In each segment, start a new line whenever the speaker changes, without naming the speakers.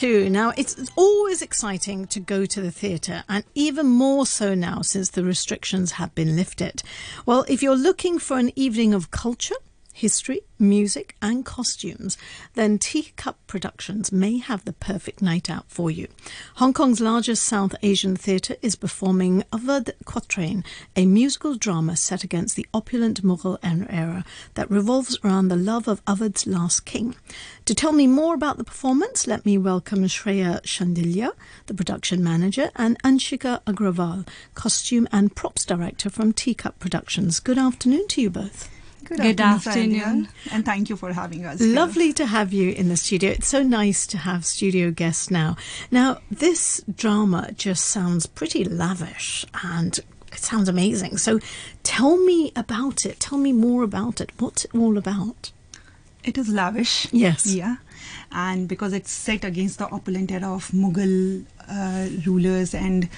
too. Now, it's always exciting to go to the theatre, and even more so now since the restrictions have been lifted. Well, if you're looking for an evening of culture, history, music, and costumes, then Teacup Productions may have the perfect night out for you. Hong Kong's largest South Asian theatre is performing Awadh Quatrain, a musical drama set against the opulent Mughal era that revolves around the love of Awadh's last king. To tell me more about the performance, let me welcome Shreya Shandilya, the production manager, and Anshika Agrawal, costume and props director from Teacup Productions. Good afternoon to you both.
Good, Good afternoon, afternoon. and thank you for having us.
Lovely
here.
to have you in the studio. It's so nice to have studio guests now. Now, this drama just sounds pretty lavish and it sounds amazing. So, tell me about it. Tell me more about it. What's it all about?
It is lavish.
Yes.
Yeah. And because it's set against the opulent era of Mughal uh, rulers and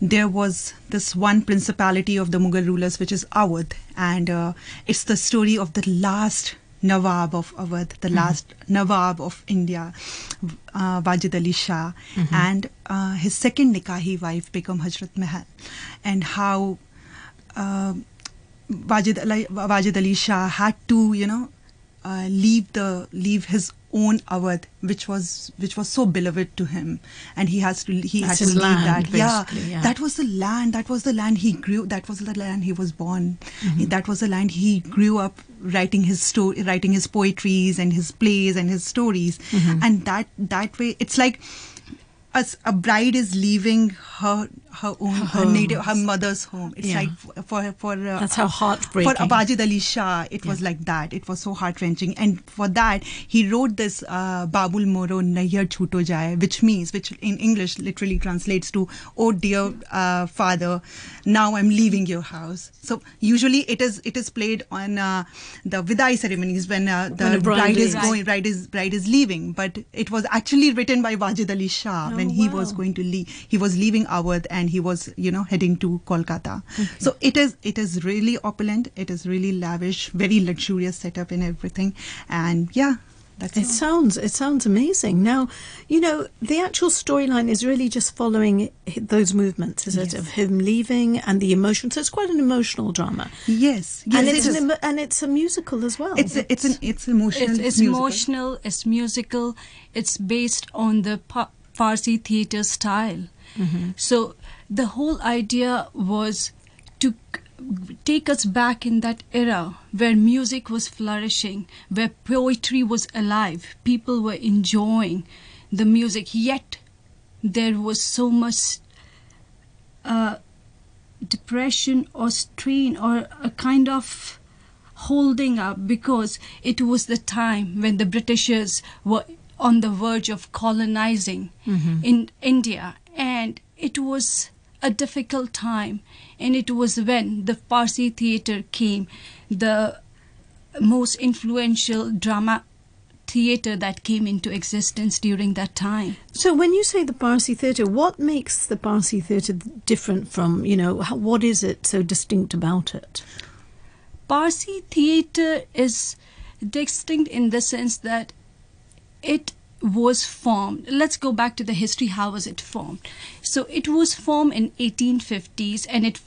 there was this one principality of the Mughal rulers, which is Awadh, and uh, it's the story of the last Nawab of Awadh, the mm-hmm. last Nawab of India, uh, Wajid Ali Shah, mm-hmm. and uh, his second Nikahi wife, Begum Hajrat Mahal, and how uh, Wajid, Ali, Wajid Ali Shah had to, you know, uh, leave the leave his own Awadh, which was which was so beloved to him, and he has to he
That's
had to leave
land,
that. Yeah, yeah, that was the land. That was the land he grew. That was the land he was born. Mm-hmm. That was the land he grew up writing his story, writing his poetries and his plays and his stories, mm-hmm. and that that way it's like. As a bride is leaving her her own her, her native her mother's home. It's yeah. like for for uh,
that's how heartbreaking.
For Wajid Ali Shah, it yeah. was like that. It was so heart wrenching, and for that he wrote this uh, Babul Moro Naihar Chuto Jai, which means which in English literally translates to "Oh dear uh, father, now I'm leaving your house." So usually it is it is played on uh, the vidai ceremonies when uh, the when bride, bride, is right. going bride is bride is leaving, but it was actually written by Wajid Ali Shah oh, when he wow. was going to leave. He was leaving Awadh and and he was you know heading to Kolkata. Okay. So it is it is really opulent. It is really lavish, very luxurious setup and everything. And yeah,
that's it all. sounds it sounds amazing. Now, you know, the actual storyline is really just following those movements, is yes. it, of him leaving and the emotion. So it's quite an emotional drama.
Yes, yes
and it's an emo- and it's a musical as well.
It's a, it's an it's emotional.
It's, it's emotional. It's musical. It's based on the pa- Parsi theatre style. Mm-hmm. So the whole idea was to take us back in that era where music was flourishing, where poetry was alive, people were enjoying the music, yet there was so much uh, depression or strain or a kind of holding up because it was the time when the Britishers were on the verge of colonizing mm-hmm. in India and it was a difficult time, and it was when the Parsi theatre came, the most influential drama theatre that came into existence during that time.
So, when you say the Parsi theatre, what makes the Parsi theatre different from, you know, how, what is it so distinct about it?
Parsi theatre is distinct in the sense that it was formed. Let's go back to the history. How was it formed? So it was formed in 1850s and it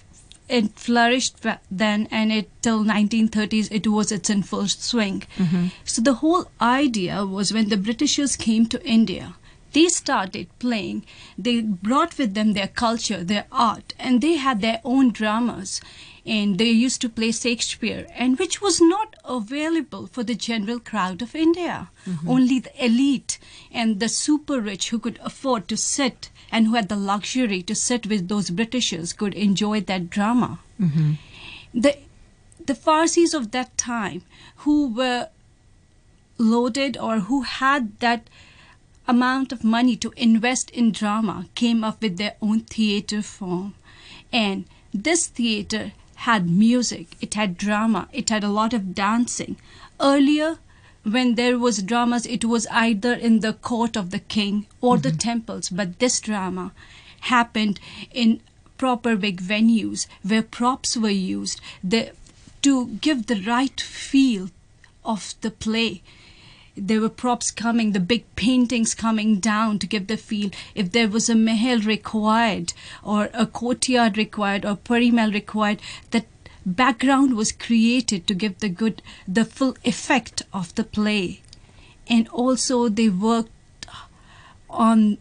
it flourished then and it till 1930s it was its in full swing. Mm-hmm. so the whole idea was when the britishers came to india they started playing. They brought with them their culture their art and they had their own dramas. And they used to play Shakespeare, and which was not available for the general crowd of India. Mm-hmm. Only the elite and the super rich who could afford to sit and who had the luxury to sit with those Britishers could enjoy that drama. Mm-hmm. The the Parsis of that time who were loaded or who had that amount of money to invest in drama came up with their own theater form and this theater had music, it had drama, it had a lot of dancing. Earlier, when there was dramas, it was either in the court of the king or mm-hmm. the temples, but this drama happened in proper big venues where props were used the, to give the right feel of the play. There were props coming, the big paintings coming down to give the feel. If there was a mahal required, or a courtyard required, or perimal required, that background was created to give the good, the full effect of the play. And also they worked on,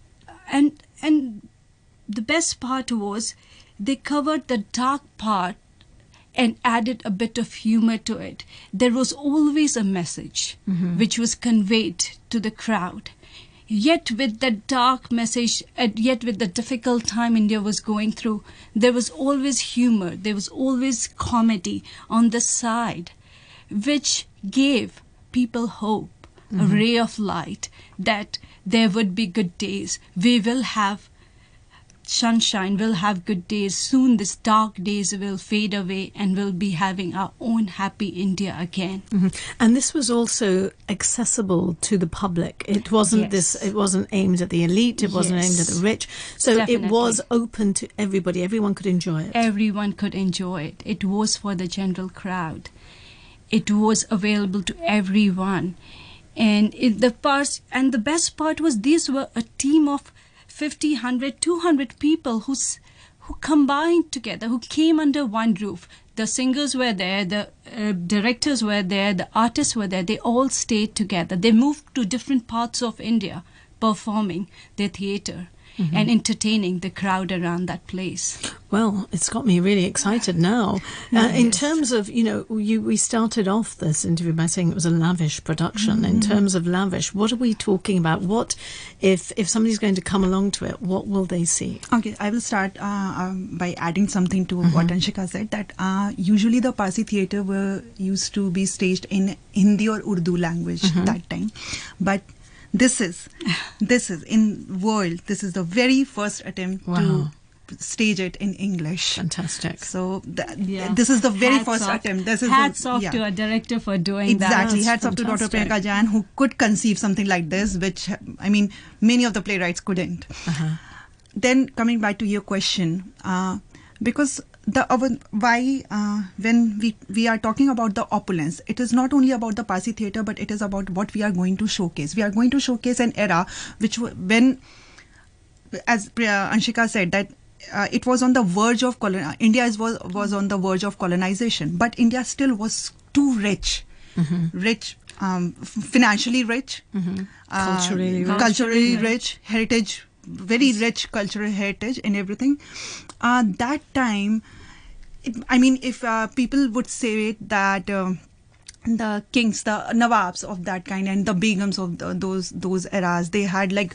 and and the best part was they covered the dark part and added a bit of humor to it. There was always a message mm-hmm. which was conveyed to the crowd. Yet, with the dark message, and yet with the difficult time India was going through, there was always humor, there was always comedy on the side, which gave people hope, a mm-hmm. ray of light that there would be good days. We will have sunshine, we'll have good days. Soon, this dark days will fade away and we'll be having our own happy India again.
Mhm. And this was also accessible to the public. It wasn't this. It wasn't aimed at the elite. It wasn't aimed at the rich. So it was open to everybody. Everyone could enjoy it.
Everyone could enjoy it. It was for the general crowd. It was available to everyone. And it, the parts, and the best part was these were a team of 50, 100, 200 people who's, who combined together, who came under one roof. The singers were there, the uh, directors were there, the artists were there. They all stayed together. They moved to different parts of India performing their theater and entertaining the crowd around that place.
Well, it's got me really excited now. Uh, in terms of, you know, you, we started off this interview by saying it was a lavish production. In terms of lavish, what are we talking about? What, if if somebody's going to come along to it, what will they see?
Okay, I will start uh, um, by adding something to what Anshika said. That uh, usually the Parsi theatre were used to be staged in Hindi or Urdu language that time, but this is this is in world. This is the very first attempt
Wow.
to stage it in English.
Fantastic.
So th- this is the very
Hats
first
off-
attempt. This is
hats
the,
off
yeah.
to our director for doing
that.
Exactly.
Hats off to Dr.
fantastic.
Priyanka Jain, who could conceive something like this, which I mean, many of the playwrights couldn't.
Uh-huh.
Then coming back to your question, uh, because the our, why uh, when we we are talking about the opulence, it is not only about the Parsi theatre, but it is about what we are going to showcase. We are going to showcase an era which when as Priya- Anshika said that uh, it was on the verge of colon- India was was on the verge of colonization, but India still was too rich, rich, um, financially rich, uh,
Culturally rich.
culturally rich, heritage, very rich cultural heritage and everything. Uh, that time, it, I mean, if uh, people would say it, that. Um, the kings, the nawabs of that kind, and the begums of the, those those eras, they had like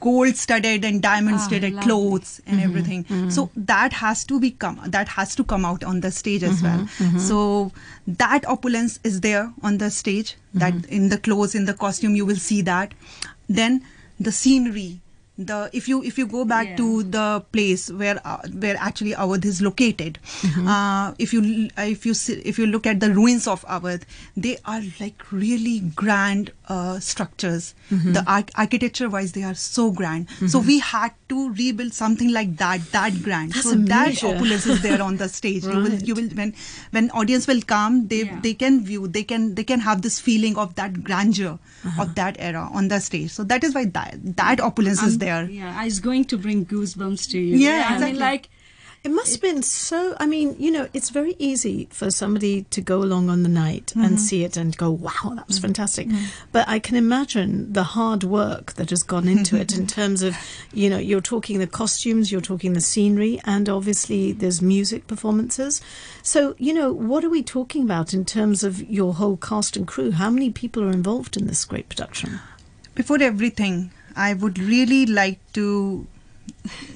gold-studded and diamond-studded
lovely.
clothes and everything. So that has to be come that has to come out on the stage as well. So that opulence is there on the stage. That in the clothes, in the costume, you will see that. Then the scenery. The if you if you go back
Yeah.
to the place where uh, where actually Awadh is located, uh, if you if you see, if you look at the ruins of Awadh, they are like really grand uh, structures. The arch- architecture wise, they are so grand. So we had to rebuild something like that, that grand.
That's
so
a
that opulence is there on the stage. You will you will when when audience will come, they
Yeah.
they can view, they can they can have this feeling of that grandeur of that era on the stage. So that is why that that opulence is
Um,
there.
Yeah, I was going to bring goosebumps to you.
Yeah,
I
exactly.
mean, like,
It must have been so. I mean, you know, it's very easy for somebody to go along on the night and mm-hmm. see it and go, wow, that was mm-hmm. fantastic. Mm-hmm. But I can imagine the hard work that has gone into it in terms of, you know, you're talking the costumes, you're talking the scenery, and obviously there's music performances. So, you know, what are we talking about in terms of your whole cast and crew? How many people are involved in this great production?
before everything, I would really like to,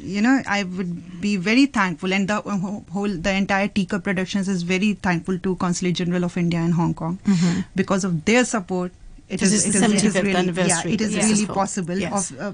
you know, I would be very thankful, and the whole, the entire Teacup Productions is very thankful to Consulate General of India in Hong Kong because of their support. It
This
is,
is,
it, is, it is
75th
really, yeah, it is
this
really possible
Yes.
of uh,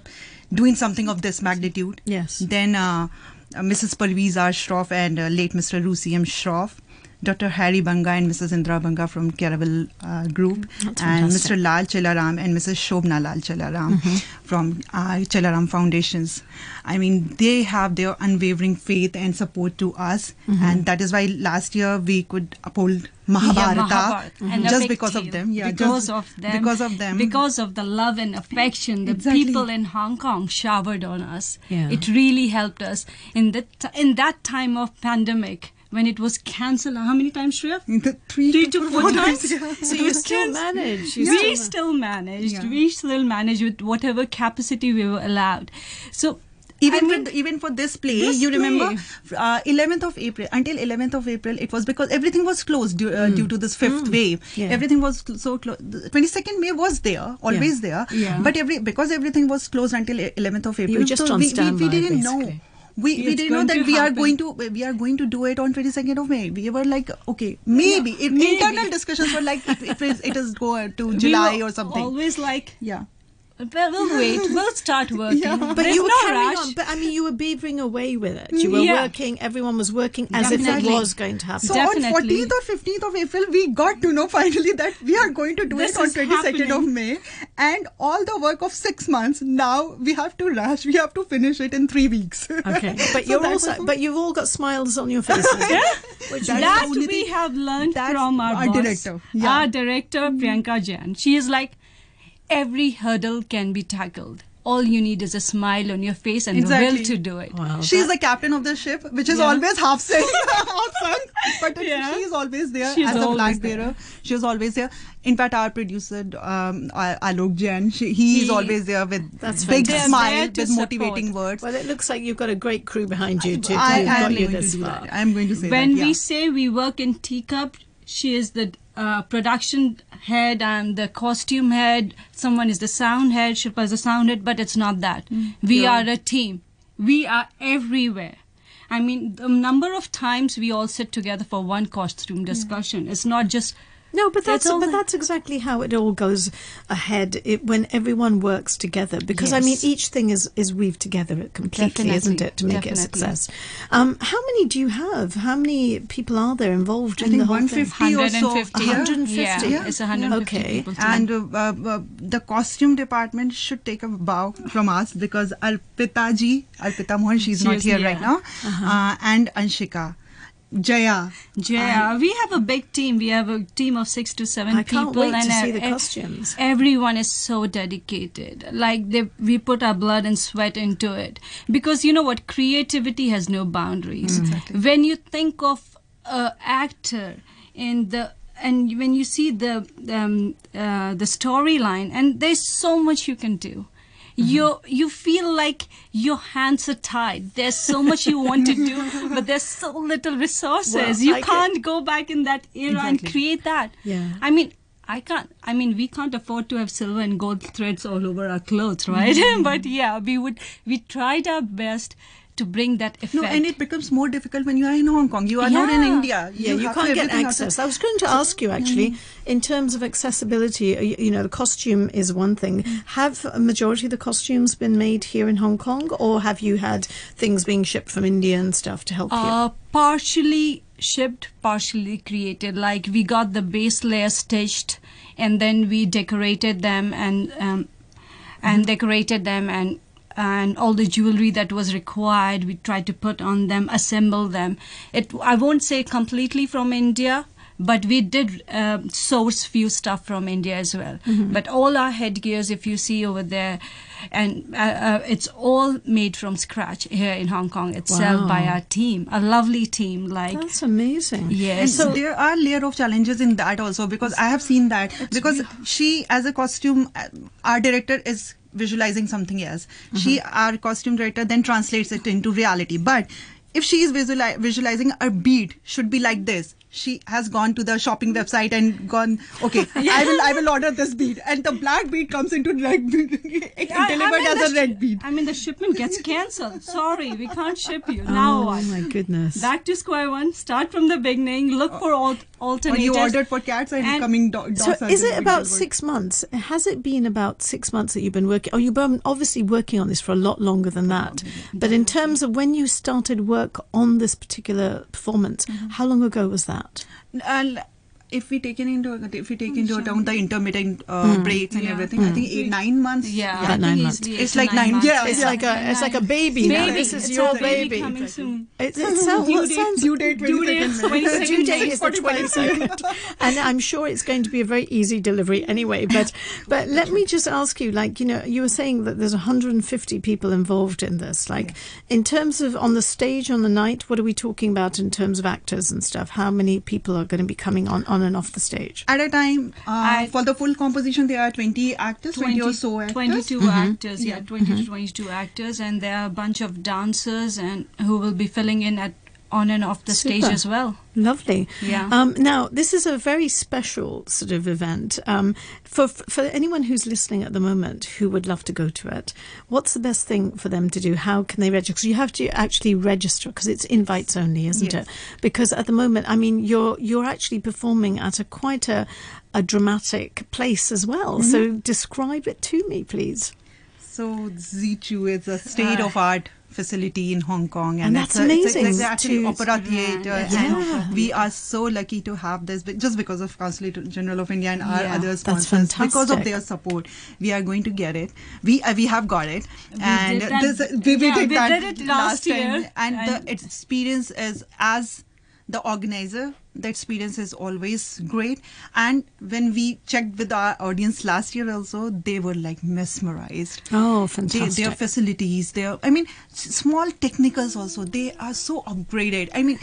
doing something of this magnitude.
Yes.
Then uh, uh, Mrs. Parveez R. Shroff and uh, late Mr. Rusi M. Shroff. Dr. Harry Banga and Mrs. Indra Banga from Caravel uh, Group,
That's
and
fantastic.
Mr. Lal Chelaram and Mrs. Shobna Lal Chelaram from uh, Chelaram Foundations. I mean, they have their unwavering faith and support to us, and that is why last year we could uphold Mahabharata,
Yeah, Mahabharata. A
just because of them. Yeah,
because
just
of them.
Because of them.
Because of the love and affection the
Exactly.
people in Hong Kong showered on us.
Yeah.
It really helped us in that in that time of pandemic when it was cancelled. How many times, Shreya?
The three,
Three to four times.
yeah.
So you still
cancelled.
manage. You
we
still-
still managed.
Yeah.
We still managed with whatever capacity we were allowed. So
even
I mean,
with, even for this play
This
you
play.
remember uh, 11th of april until 11th of april it was because everything was closed due, uh, due to this fifth wave
Yeah.
everything was cl- so close 22nd may was there always there
Yeah.
but every because everything was closed until e- 11th of april
were just
so
on
we, we, we didn't know we, we didn't know that we are going to we are going to do it on 22nd of may. We were like okay maybe. If
maybe.
internal discussions were like if, if it, it is go to
we
july
were
or something.
Always like,
yeah
well, we'll wait. We'll start working.
Yeah.
But
There's
you were
no
carrying
rush.
on. But I mean, you were beavering away with it. You were
Yeah.
working. Everyone was working as if it was going to happen.
So
Definitely.
on 14th or 15th of April, we got to know finally that we are going to do
This
it on
is
22nd of. May. And all the work of six months, now we have to rush. We have to finish it in three weeks.
Okay, but
So
you're
that
also,
was-
but you've all got smiles on your faces. Which
That's
that we
thing-
have learned
that's
from our,
our
boss,
director, yeah.
Our director, Priyanka Jain. She is like, every hurdle can be tackled. All you need is a smile on your face and the will to do it.
wow,
She's
that-
the captain of the ship, which is
Yeah.
always half sunk, half sunk. But
Yeah.
she's always there
She's
as a
always
flag bearer. She was always there. In fact, our producer, um, Alok Jain, she, he, is
He-
always there with
That's
big
fantastic.
smile,
They're there to
with motivating words.
well, it looks like you've got a great crew behind you to, to
I
have got
am going to do
far.
that. I'm going to say
when
that. yeah.
we say we work in teacup she is the uh, production head and the costume head someone is the sound head shilpa is the sound head but it's not that.
Mm.
we are a team. We are everywhere. I mean the number of times we all sit together for one costume discussion it's not just
No, but that's
all
but
the-
that's exactly how it all goes ahead it, when everyone works together. Because I mean, each thing is is weaved together completely, isn't it, to make it a success? Um, how many do you have? How many people are there involved
I
in
think
the whole thing?
150 or so.
150
Yeah.
150?
yeah,
Yeah.
it's 150
Okay.
people.
And uh, uh, uh, the costume department should take a bow from us because Arpita ji, Arpita Mohan, she's
She
not
is
here
here.
right now, uh, and Anshika, Jaya.
Yeah, we have a big team. We have a team of six to seven
I can't
people,
wait to
and
see
uh,
the costumes.
Everyone is so dedicated. Like they, we put our blood and sweat into it because you know what? Creativity has no boundaries. When you think of a actor in the and when you see the um, uh, the storyline, and there's so much you can do. Mm-hmm. You you feel like your hands are tied. There's so much you want to do, but there's so little resources.
Well,
you
I
can't go back in that era and create that.
Yeah.
I mean, I can't. I mean, we can't afford to have silver and gold threads all over our clothes, right? Mm-hmm. but yeah, we would. We tried our best to bring that effect.
No, and it becomes more difficult when you are in Hong Kong. You are not in
Yeah.
India.
Yeah, you
have
can't get
everything
access. I was going to ask you actually, in terms of accessibility, uh, you, you know, the costume is one thing. Have a majority of the costumes been made here in Hong Kong, or have you had things being shipped from India and stuff to help you?
uh, partially shipped, partially created. Like we got the base layer stitched, and then we decorated them and um, and decorated them and and all the jewelry that was required we tried to put on them assemble them. It i won't say completely from india but we did uh, source few stuff from india as well. But all our headgears if you see over there and uh, uh, it's all made from scratch here in hong kong. Itself by our team a lovely team like
That's amazing.
And
yes
so there are layer of challenges in that also because I have seen that. Because she as a costume uh, art director is visualizing something else. Mm-hmm. She our costume director then translates it into reality. But if she is visuali- visualizing a bead should be like this. She has gone to the shopping website and gone. Okay, I will I will order this bead, and the black bead comes into red bead, it
I- I mean,
as
the
a
sh-
red bead.
I mean, the shipment gets cancelled. Sorry, we can't ship you. Now
oh
what?
my goodness.
Back to square one. Start from the beginning. Look for all
When
alternatives.
you ordered for cats and,
And-
coming do- dogs.
so is it about
delivered.
six months? Has it been about six months that you've been working? Oh, you've been obviously working on this for a lot longer than that. But in terms of when you started work on this particular performance, mm-hmm. how long ago was that? That?
And uh, if we take into if we take into account the intermittent uh, breaks and
Yeah.
everything, I think eight nine months.
Yeah,
About
I
nine
easily
It's
eight
like nine-
months.
yeah,
It's like a it's like a baby. now. This is
It's
your
baby
baby.
coming soon.
It, it sounds,
Due date-
sounds
due date
Due date
22nd.
the due
22nd.
date is the 22nd. and I'm sure it's going to be a very easy delivery anyway. But but let me just ask you, like, you know, you were saying that there's 150 people involved in this. Like, in terms of on the stage on the night, what are we talking about in terms of actors and stuff? How many people are going to be coming on, on and off the stage?
At a time, uh, for the full composition, there are 20 actors, 20, or so actors.
22
Mm-hmm.
actors, yeah, 20 to 22 actors, and there are a bunch of dancers and who will be filling in at on and off the stage as well.
Lovely.
Yeah.
Um, now, this is a very special sort of event. Um, for for anyone who's listening at the moment who would love to go to it, what's the best thing for them to do? How can they register? Because you have to actually register because it's invites only, isn't
Yes.
it? Because at the moment, I mean, you're you're actually performing at a quite a a dramatic place as well. So describe it to me, please.
So Xiqu is a state of art facility in Hong Kong,
And
and,
that's
it's, a, it's, a,
amazing
it's actually opera theater,
Yeah.
and we are so lucky to have this just because of Consulate General of India and our
Yeah.
other sponsors. Because of their support, we are going to get it. We uh, we have got it, and
did that-
this we, we
yeah,
did
we
that
did it last
time,
year,
and,
and-
the experience is as the organizer the experience is always great. And when we checked with our audience last year also they were like mesmerized.
Oh,
they,
fantastic!
their facilities their i mean small technicals also they are so upgraded. I mean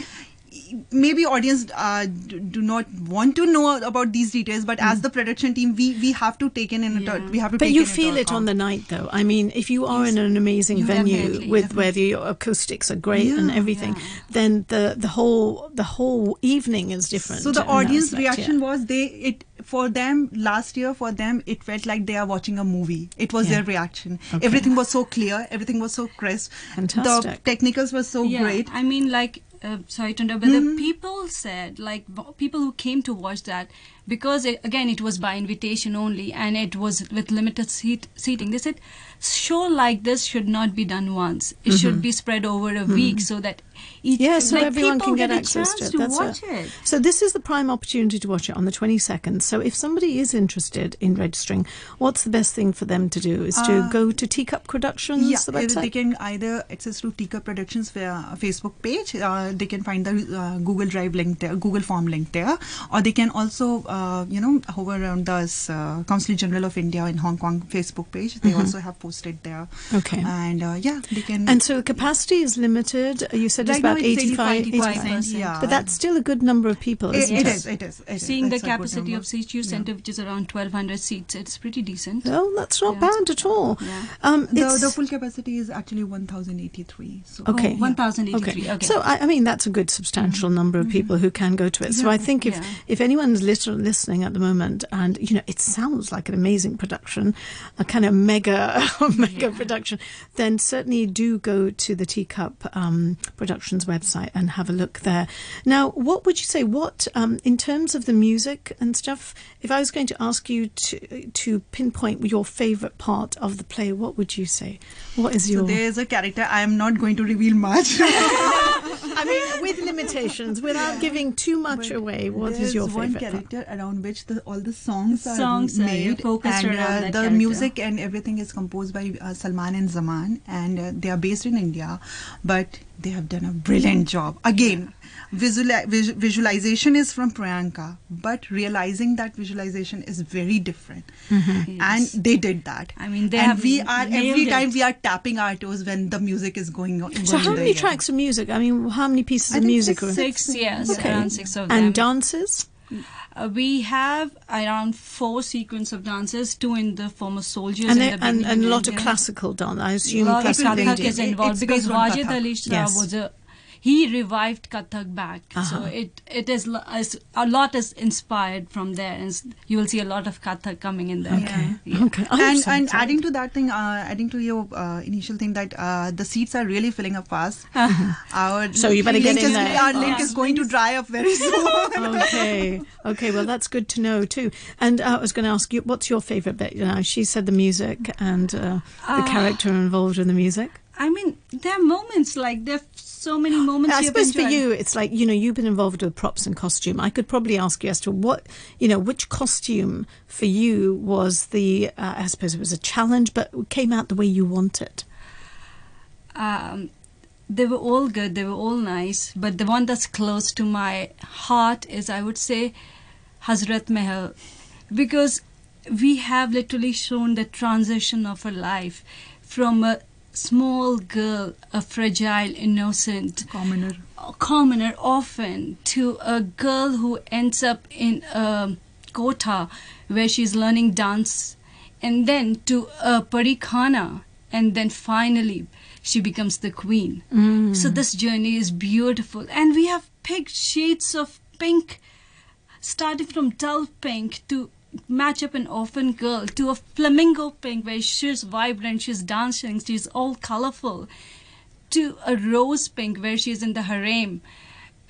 maybe audience uh, do, do not want to know about these details but as the production team we we have to take in in
Yeah.
we have to
But
take
you
in
feel it on the night, though. I mean, if you are in an amazing
You
venue
definitely,
with where the acoustics are great and everything,
Yeah.
then the the whole the whole evening is different.
So the audience
aspect,
reaction
yeah.
was they it for them last year for them it felt like they are watching a movie. It was
Yeah.
their reaction.
Okay.
Everything was so clear. Everything was so crisp.
Fantastic.
The technicals were so
yeah,
great.
I mean, like, uh, sorry to interrupt, but the hmm. people said, like, people who came to watch that, because it, again, it was by invitation only and it was with limited seat seating. They said, show like this should not be done once. It should mm-hmm. be spread over a hmm. week so that
Yeah, so
like,
everyone can get
a
access to it. That's
watch
it.
it.
So this is the prime opportunity to watch it on the 22nd. So if somebody is interested in registering, what's the best thing for them to do? Is to
Uh,
go to Teacup Productions,
Yeah,
the
they can either access to Teacup Productions via Facebook page. Uh, they can find the uh, Google Drive link there, Google Form link there, or they can also, uh, you know, hover around the uh, Consulate General of India in Hong Kong Facebook page. They also have posted there.
Mm-hmm. Okay.
And uh, yeah, they can.
And so the capacity is limited. You said it's
Right now
about 85,
85,
85%.
Yeah,
But that's still a good number of people,
It-
isn't
it
it?
is. It is. It is.
Seeing the
It's a
capacity
number.
of CHU Center, which is around 1,200 seats, it's pretty decent.
Oh, that's not
Yeah.
bad at all.
Yeah.
Um,
The, the full capacity is actually 1,083. So
Okay.
Oh, 1,083. Okay.
So I, I mean that's a good substantial number of people who can go to it. So I think if
Yeah.
if anyone's lit- listening at the moment and you know it sounds like an amazing production, a kind of mega mega production, then certainly do go to the Teacup um, Productions website and have a look there. Now, what would you say? What um, in terms of the music and stuff? If I was going to ask you to to pinpoint your favorite part of the play, what would you say? What is your?
So there is a character. I am not going to reveal much.
I mean, with limitations, without giving too much away, what is
There's
your
one
favorite? part?
character around which the, all the songs are
Songs are
made,
focused
and
around
uh,
that
the
character.
music and everything is composed by uh, Salman and Zaman, and uh, they are based in India, but they have done a brilliant job. Again, visual, vis- visualization is from Priyanka, but realizing that visualization is very different, mm-hmm.
Yes.
and they did that.
I mean, they
and
have
we are every
nailed
time
it.
we are tapping our toes when the music is going on.
So, how many tracks of music? I mean, how many pieces
I
of
think
music?
six-
Six, yes,
Okay.
around six of them.
and dances?
Uh, we have around four sequence of dances, two in the former soldiers
And,
in the
and, and a lot of classical dance. I assume
lot of
classical
Kathak
Kathak is involved
It's
because
based
Wajid Ali Shah
Yes.
was a he revived Kathak back. So
Uh-huh.
it it is, a lot is inspired from there, and you will see a lot of Kathak coming in there.
Okay.
Yeah.
Okay. I'm
and
so
and adding to that thing, uh, adding to your uh, initial thing that uh, the seats are really filling up fast. Our
So you better get
link
in
is,
there.
Our
Yeah.
link is going to dry up very soon.
okay. Okay. Well, that's good to know too. And uh, I was going to ask you, what's your favourite bit? You know, she said the music and uh, the
Ah.
character involved in the music.
I mean, there are moments like there are so many moments.
I suppose for you, it's like you know you've been involved with props and costume. I could probably ask you as to what you know which costume for you was the. Uh, I suppose it was a challenge, but came out the way you wanted.
um, they were all good, they were all nice, but the one that's close to my heart is, I would say, Hazrat Mahal, because we have literally shown the transition of her life from a small girl, a fragile, innocent,
Commoner.
a commoner orphan to a girl who ends up in a kota where she's learning dance and then to a parikhana and then finally she becomes the queen. Mm. So this journey is beautiful. And we have picked shades of pink starting from dull pink to match up an orphan girl to a flamingo pink where she's vibrant she's dancing she's all colorful to a rose pink where she's in the harem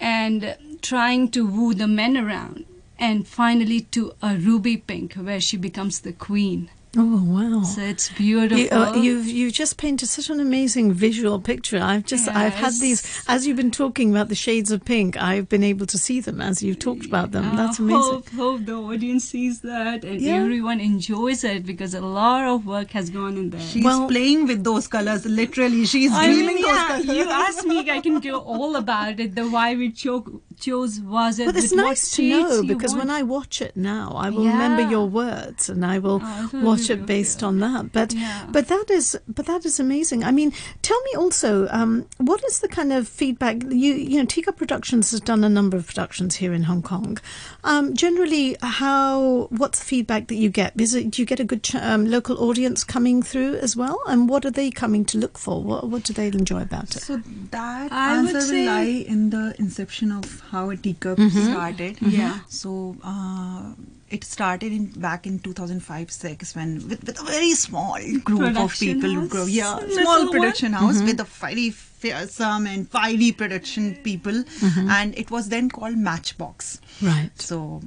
and trying to woo the men around and finally to a ruby pink where she becomes the queen
Oh wow!
so it's beautiful
You, uh, you've you've just painted such an amazing visual picture. I've just I've had these as you've been talking about the shades of pink. I've been able to see them as you've talked about them. That's amazing.
Hope, hope the audience sees that and
Yeah.
everyone enjoys it because a lot of work has gone in there.
She's
Well-
playing with those colors. Literally, she's
I
dreaming
mean,
those
yeah,
colors.
you asked me, I can go all about it. The why we cho- chose was it.
Well, it's nice to know
you
because when. I watch it now, I will remember your words and I will
Oh,
watch it based on that. But
Yeah.
but that is but that is amazing. I mean, tell me also, um, what is the kind of feedback you you know? Teacup Productions has done a number of productions here in Hong Kong. Um, generally, how what's the feedback that you get? Is it do you get a good ch- um, local audience coming through as well? And what are they coming to look for? What what do they enjoy about it?
So that
I would say-
lie in the inception of how a teacup
Mm-hmm.
started.
Yeah.
So uh, it started in back in 2005-6 when with, with a very small group of
Production
people.
house?
Grow, yeah, small
one?
production house
Mm-hmm.
with a very fearsome and fiery production people,
Mm-hmm.
and it was then called Matchbox.
Right.
So,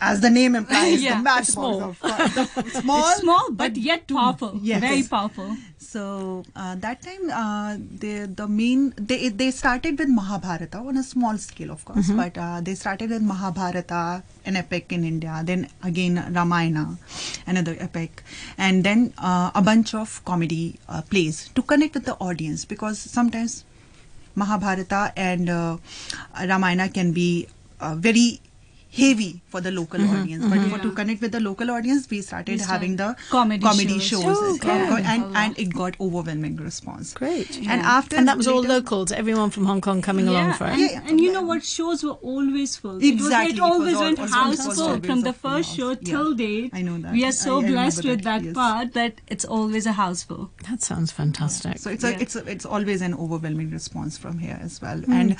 as the name implies,
Yeah,
the matchbox
small.
of the small,
small but yet powerful.
Yes.
Very powerful.
So uh, that time, uh, the the main they they started with Mahabharata on a small scale, of course, but uh, they started with Mahabharata, an epic in India, then again Ramayana, another epic, and then uh, a bunch of comedy uh, plays to connect with the audience because sometimes Mahabharata and uh, Ramayana can be uh, very heavy for the local audience but for to connect with the local audience we started
We
having the
comedy
shows,
shows.
Oh,
Yeah.
and, and it got overwhelming response
Great.
and after
And that was all locals, everyone from Hong Kong coming along for it.
and,
Yeah, yeah.
and you know what? Shows were always full.
Exactly,
It, was,
it
always went house full from the first show
Yeah.
till date.
I know that.
We are so
I
blessed with
that,
that,
yes.
part that it's always a house full.
That sounds fantastic.
so it's a, it's a, it's always an overwhelming response from here as well
Hmm.
and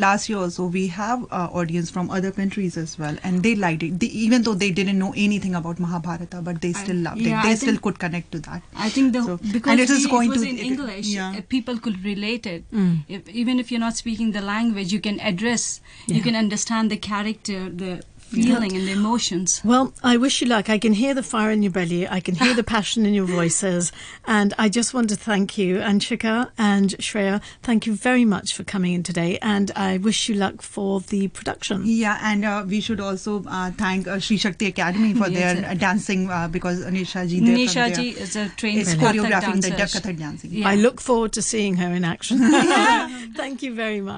last year also we have uh, audience from other countries as well and they liked it they, even though they didn't know anything about mahabharata but they still loved
yeah,
it they
I
still
think-
could connect to that
I think the
So-
because
and it is
we-
going
was
to-
in
it-
English,
yeah.
uh, people could relate it.
Mm.
If, even if you're not speaking the language, you can address,
Yeah.
you can understand the character, the feeling, and the emotions.
Well, I wish you luck. I can hear the fire in your belly. I can hear the passion in your voices. And I just want to thank you, Anshika and Shreya. Thank you very much for coming in today. And I wish you luck for the production.
Yeah, and uh, we should also uh, thank uh, Sri Shakti Academy for
Yes,
their uh, dancing uh, because Anisha ji, they're
Nisha ji is a trained
is
Kathak
choreographing the
dancer.
Kathak dancing.
Yeah.
I look forward to seeing her in action. Thank you very much.